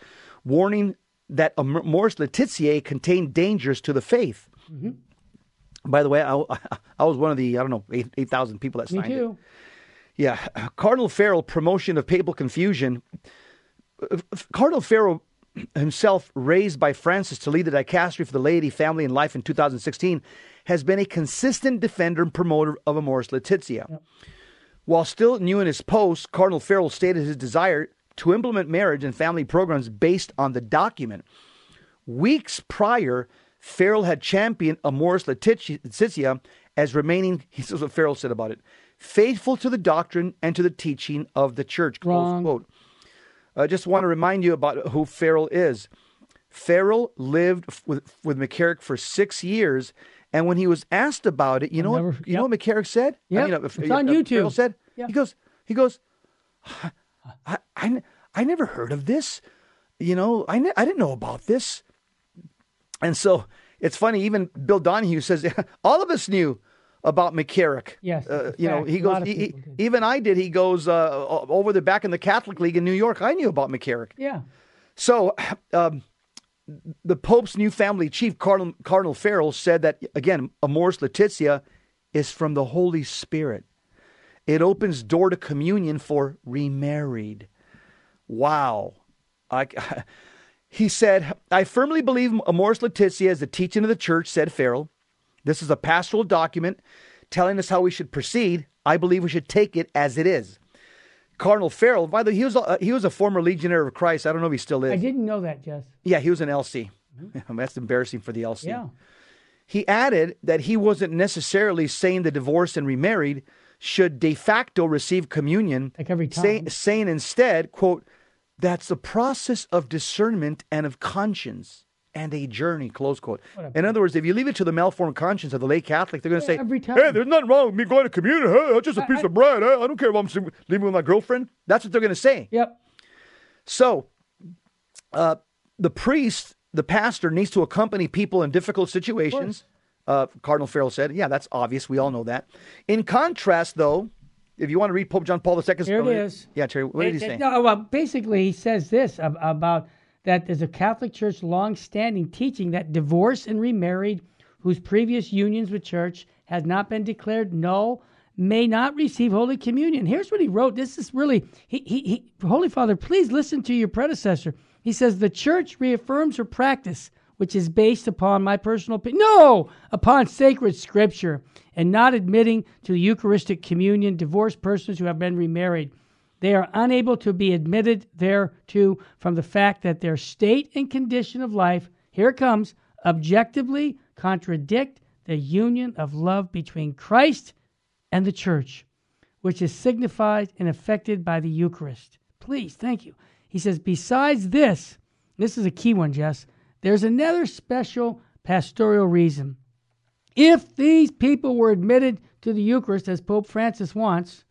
warning that Amoris Laetitia contained dangers to the faith. By the way, I, I was one of the, I don't know, 8,000 8, people that Me signed it. too. Yeah. Cardinal Farrell, promotion of papal confusion. Cardinal Farrell himself, raised by Francis to lead the dicastery for the laity, family, and life in 2016, has been a consistent defender and promoter of Amoris Laetitia. While still new in his post, Cardinal Farrell stated his desire to implement marriage and family programs based on the document. Weeks prior, Farrell had championed Amoris Laetitia as remaining, this is what Farrell said about it, faithful to the doctrine and to the teaching of the church. Wrong. quote. I just want to remind you about who Farrell is. Farrell lived f- with, with McCarrick for six years, and when he was asked about it, you know never- what you know what McCarrick said? Yep, mean, uh, it's uh, on uh, YouTube. Farrell said Yeah. he goes he goes, I, I, I, I never heard of this. You know, I, ne- I didn't know about this. And so it's funny, even Bill Donahue says, all of us knew about McCarrick. Yes, Uh, you know, he goes, he- he- even I did. He goes, uh, over the back in the Catholic League in New York, I knew about McCarrick. Yeah. So, um, the Pope's new family chief, Cardinal, Cardinal Farrell, said that, again, Amoris Laetitia is from the Holy Spirit. it opens door to communion for remarried. Wow. I, he said, I firmly believe Amoris Laetitia is the teaching of the church, said Farrell. This is a pastoral document telling us how we should proceed. I believe we should take it as it is. Cardinal Farrell, by the way, he was a, he was a former Legionnaire of Christ. I don't know if he still is. I didn't know that, Jess. Yeah, he was an LC. Mm-hmm. That's embarrassing for the LC. Yeah. He added that he wasn't necessarily saying the divorced and remarried should de facto receive communion, like every time. Say, saying instead, quote, that's the process of discernment and of conscience and a journey, close quote. In other words, if you leave it to the malformed conscience of the lay Catholic, they're going to yeah, say, every time. hey, there's nothing wrong with me going to communion. Hey, that's just a piece I, of bread. Hey, I don't care if I'm leaving with my girlfriend. That's what they're going to say. Yep. So, uh, the priest the pastor needs to accompany people in difficult situations. Uh, Cardinal Farrell said, "Yeah, that's obvious. We all know that." In contrast, though, if you want to read Pope John Paul II's here it is. Yeah, Terry, what it, did he say? No, well, basically, he says this about that there's a Catholic Church long-standing teaching that divorced and remarried whose previous unions with church has not been declared null may not receive Holy Communion. Here's what he wrote. This is really, he, he, he Holy Father, please listen to your predecessor. He says, The church reaffirms her practice, which is based upon my personal opinion. No, upon sacred scripture, and not admitting to the Eucharistic communion divorced persons who have been remarried. They are unable to be admitted thereto from the fact that their state and condition of life, here comes, objectively contradict the union of love between Christ and the church, which is signified and affected by the Eucharist. Please, thank you. He says, besides this, this is a key one, Jess, there's another special pastoral reason. If these people were admitted to the Eucharist as Pope Francis wants,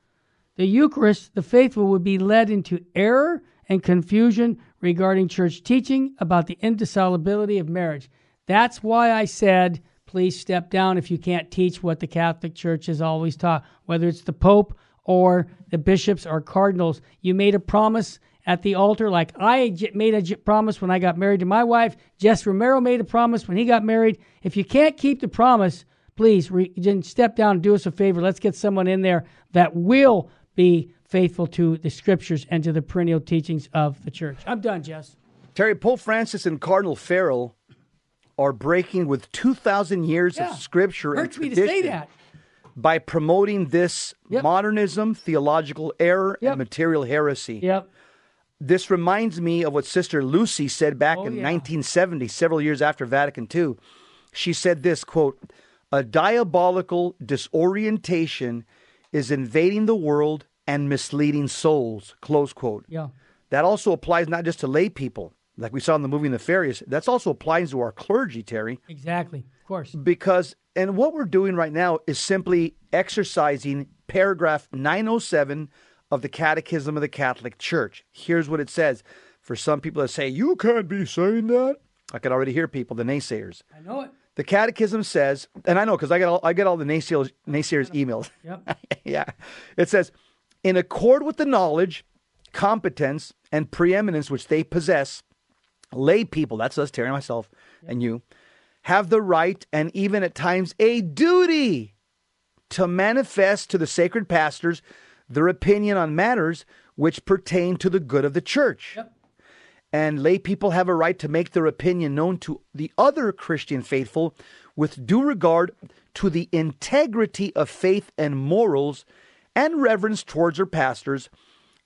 the Eucharist, the faithful would be led into error and confusion regarding church teaching about the indissolubility of marriage. That's why I said, please step down if you can't teach what the Catholic Church has always taught, whether it's the Pope or the bishops or cardinals. You made a promise at the altar, like I made a promise when I got married to my wife. Jess Romero made a promise when he got married. If you can't keep the promise, please re- step down and do us a favor. Let's get someone in there that will be faithful to the scriptures and to the perennial teachings of the church. I'm done, Jess. Terry, Pope Francis and Cardinal Farrell are breaking with 2,000 years yeah. of scripture Hurts and tradition me to say that. by promoting this yep. modernism, theological error, yep. and material heresy. Yep. This reminds me of what Sister Lucy said back oh, in yeah. 1970, several years after Vatican II. She said this quote, a diabolical disorientation is invading the world and misleading souls, close quote. Yeah. That also applies not just to lay people, like we saw in the movie Nefarious. That's also applies to our clergy, Terry. Exactly, of course. Because, and what we're doing right now is simply exercising paragraph 907 of the Catechism of the Catholic Church. Here's what it says. For some people that say, you can't be saying that, I can already hear people, the naysayers. I know it. The Catechism says, and I know because I get all, I get all the naysayers, naysayers emails. Yep. yeah. It says, in accord with the knowledge, competence, and preeminence which they possess, lay people, that's us, Terry, myself, yep. and you, have the right and even at times a duty to manifest to the sacred pastors their opinion on matters which pertain to the good of the church. Yep. And lay people have a right to make their opinion known to the other Christian faithful with due regard to the integrity of faith and morals and reverence towards their pastors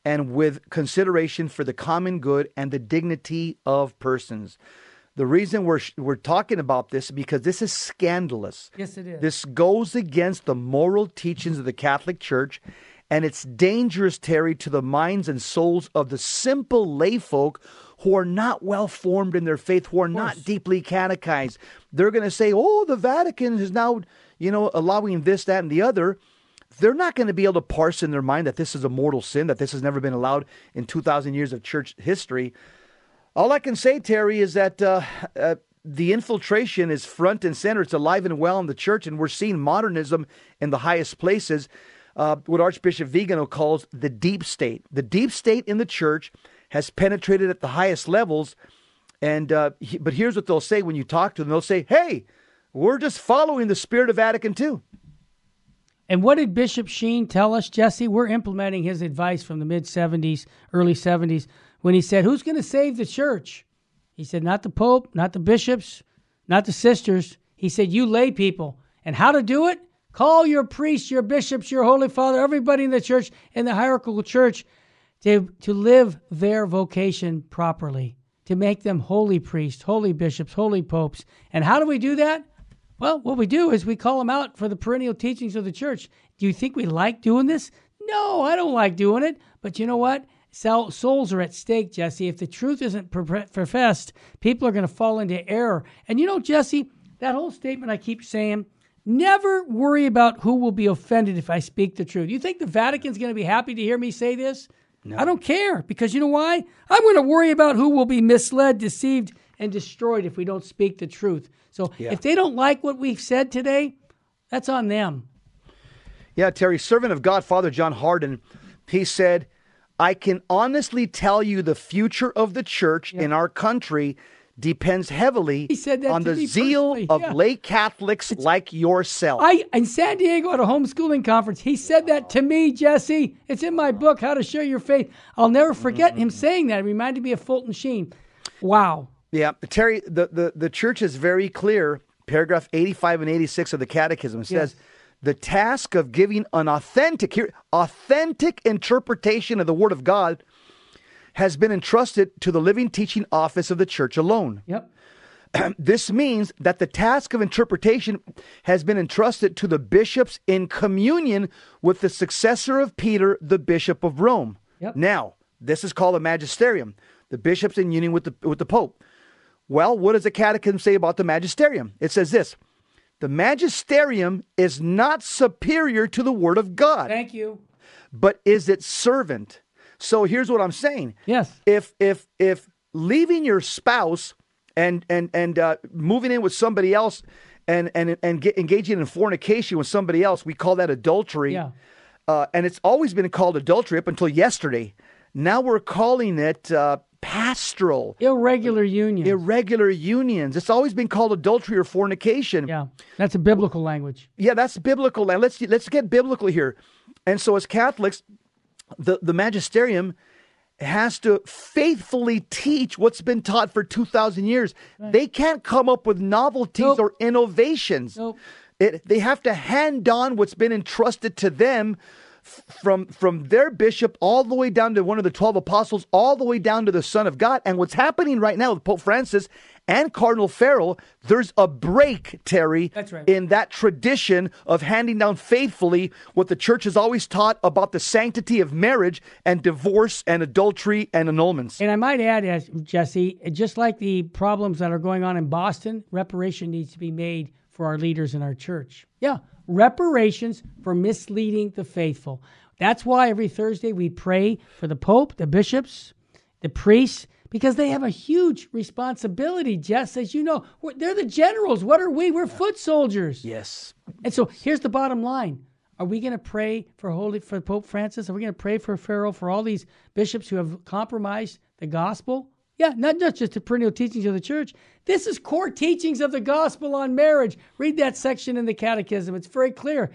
and with consideration for the common good and the dignity of persons. The reason we're we're talking about this is because this is scandalous. Yes, it is. This goes against the moral teachings of the Catholic Church and it's dangerous, Terry, to the minds and souls of the simple layfolk who are not well formed in their faith, who are not deeply catechized. They're going to say, oh, the Vatican is now, you know, allowing this, that, and the other. They're not going to be able to parse in their mind that this is a mortal sin, that this has never been allowed in 2,000 years of church history. All I can say, Terry, is that uh, uh, the infiltration is front and center. It's alive and well in the church, and we're seeing modernism in the highest places uh, what Archbishop Vigano calls the deep state. The deep state in the church has penetrated at the highest levels. And uh, he, but here's what they'll say when you talk to them: they'll say, "Hey, we're just following the spirit of Vatican II." And what did Bishop Sheen tell us, Jesse? We're implementing his advice from the mid 70s, early 70s, when he said, Who's going to save the church? He said, Not the Pope, not the bishops, not the sisters. He said, You lay people. And how to do it? Call your priests, your bishops, your holy father, everybody in the church, in the hierarchical church, to, to live their vocation properly, to make them holy priests, holy bishops, holy popes. And how do we do that? Well, what we do is we call them out for the perennial teachings of the church. Do you think we like doing this? No, I don't like doing it. But you know what? Souls are at stake, Jesse. If the truth isn't professed, people are going to fall into error. And you know, Jesse, that whole statement I keep saying, never worry about who will be offended if I speak the truth. You think the Vatican's going to be happy to hear me say this? No. I don't care because you know why? I'm going to worry about who will be misled, deceived, and destroyed if we don't speak the truth. So yeah. if they don't like what we've said today, that's on them. Yeah, Terry, servant of God, Father John Hardon, he said, I can honestly tell you the future of the church yeah. in our country depends heavily on the zeal personally. of yeah. lay Catholics it's, like yourself. I in San Diego at a homeschooling conference, he said that to me, Jesse. It's in my book, How to Share Your Faith. I'll never forget mm-hmm. him saying that. It reminded me of Fulton Sheen. Wow. Yeah, Terry, the, the, the church is very clear. Paragraph 85 and 86 of the Catechism says, yes. the task of giving an authentic, authentic interpretation of the Word of God has been entrusted to the living teaching office of the church alone. Yep. this means that the task of interpretation has been entrusted to the bishops in communion with the successor of Peter, the Bishop of Rome. Yep. Now, this is called a magisterium, the bishops in union with the, with the Pope. Well, what does the Catechism say about the magisterium? It says this the magisterium is not superior to the Word of God. Thank you. But is its servant. So here's what I'm saying. Yes. If if if leaving your spouse and and and uh, moving in with somebody else and and and get, engaging in fornication with somebody else, we call that adultery. Yeah. Uh, and it's always been called adultery up until yesterday. Now we're calling it uh, pastoral. Irregular unions. Irregular unions. It's always been called adultery or fornication. Yeah, that's a biblical language. Yeah, that's biblical. And let's let's get biblical here. And so, as Catholics, the, the magisterium has to faithfully teach what's been taught for 2,000 years. Right. They can't come up with novelties nope. or innovations. Nope. It, they have to hand on what's been entrusted to them from from their bishop all the way down to one of the 12 apostles all the way down to the son of god and what's happening right now with pope francis and Cardinal Farrell, there's a break, Terry, right. in that tradition of handing down faithfully what the church has always taught about the sanctity of marriage and divorce and adultery and annulments. And I might add, Jesse, just like the problems that are going on in Boston, reparation needs to be made for our leaders in our church. Yeah, reparations for misleading the faithful. That's why every Thursday we pray for the Pope, the bishops, the priests, because they have a huge responsibility, Jess. As you know, they're the generals. What are we? We're foot soldiers. Yes. And so here's the bottom line. Are we going to pray for Holy for Pope Francis? Are we going to pray for Farrell for all these bishops who have compromised the gospel? Yeah, not, not just the perennial teachings of the church. This is core teachings of the gospel on marriage. Read that section in the catechism. It's very clear.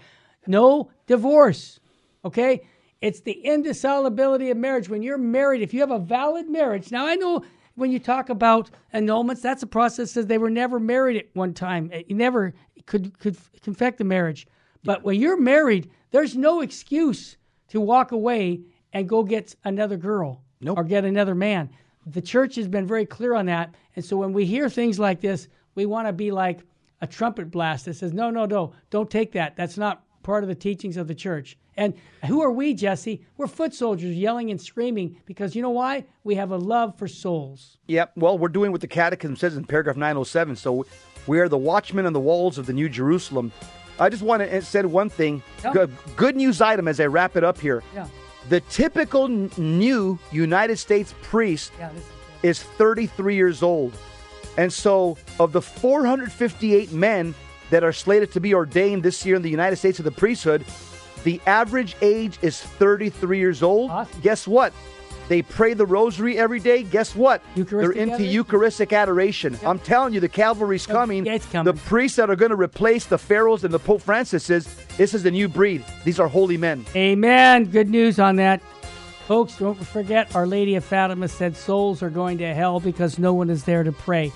No divorce. Okay? It's the indissolubility of marriage. When you're married, if you have a valid marriage, now I know when you talk about annulments, that's a process that says they were never married at one time. You never could could confect the marriage. But when you're married, there's no excuse to walk away and go get another girl nope. or get another man. The church has been very clear on that. And so when we hear things like this, we want to be like a trumpet blast that says, no, no, no, don't take that. That's not part of the teachings of the church. And who are we, Jesse? We're foot soldiers yelling and screaming because you know why? We have a love for souls. Yep. Well, we're doing what the Catechism says in paragraph 907. So we are the watchmen on the walls of the New Jerusalem. I just want to say one thing. Good, good, news item as I wrap it up here. Yeah. The typical new United States priest yeah, is 33 years old. And so, of the 458 men that are slated to be ordained this year in the United States of the priesthood, the average age is 33 years old. Awesome. Guess what? They pray the rosary every day. Guess what? They're into? Eucharistic adoration. Yep. I'm telling you, the cavalry's coming. Yeah, it's coming. The priests that are going to replace the Farrells and the Pope Francis's, this is the new breed. These are holy men. Amen. Good news on that. Folks, don't forget Our Lady of Fatima said souls are going to hell because no one is there to pray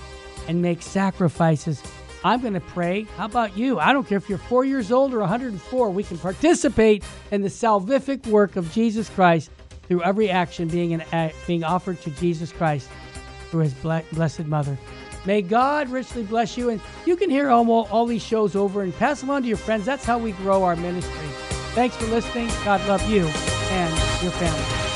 and make sacrifices. I'm going to pray. How about you? I don't care if you're four years old or 104. We can participate in the salvific work of Jesus Christ through every action being, an, being offered to Jesus Christ through his blessed mother. May God richly bless you. And you can hear all, all these shows over and pass them on to your friends. That's how we grow our ministry. Thanks for listening. God love you and your family.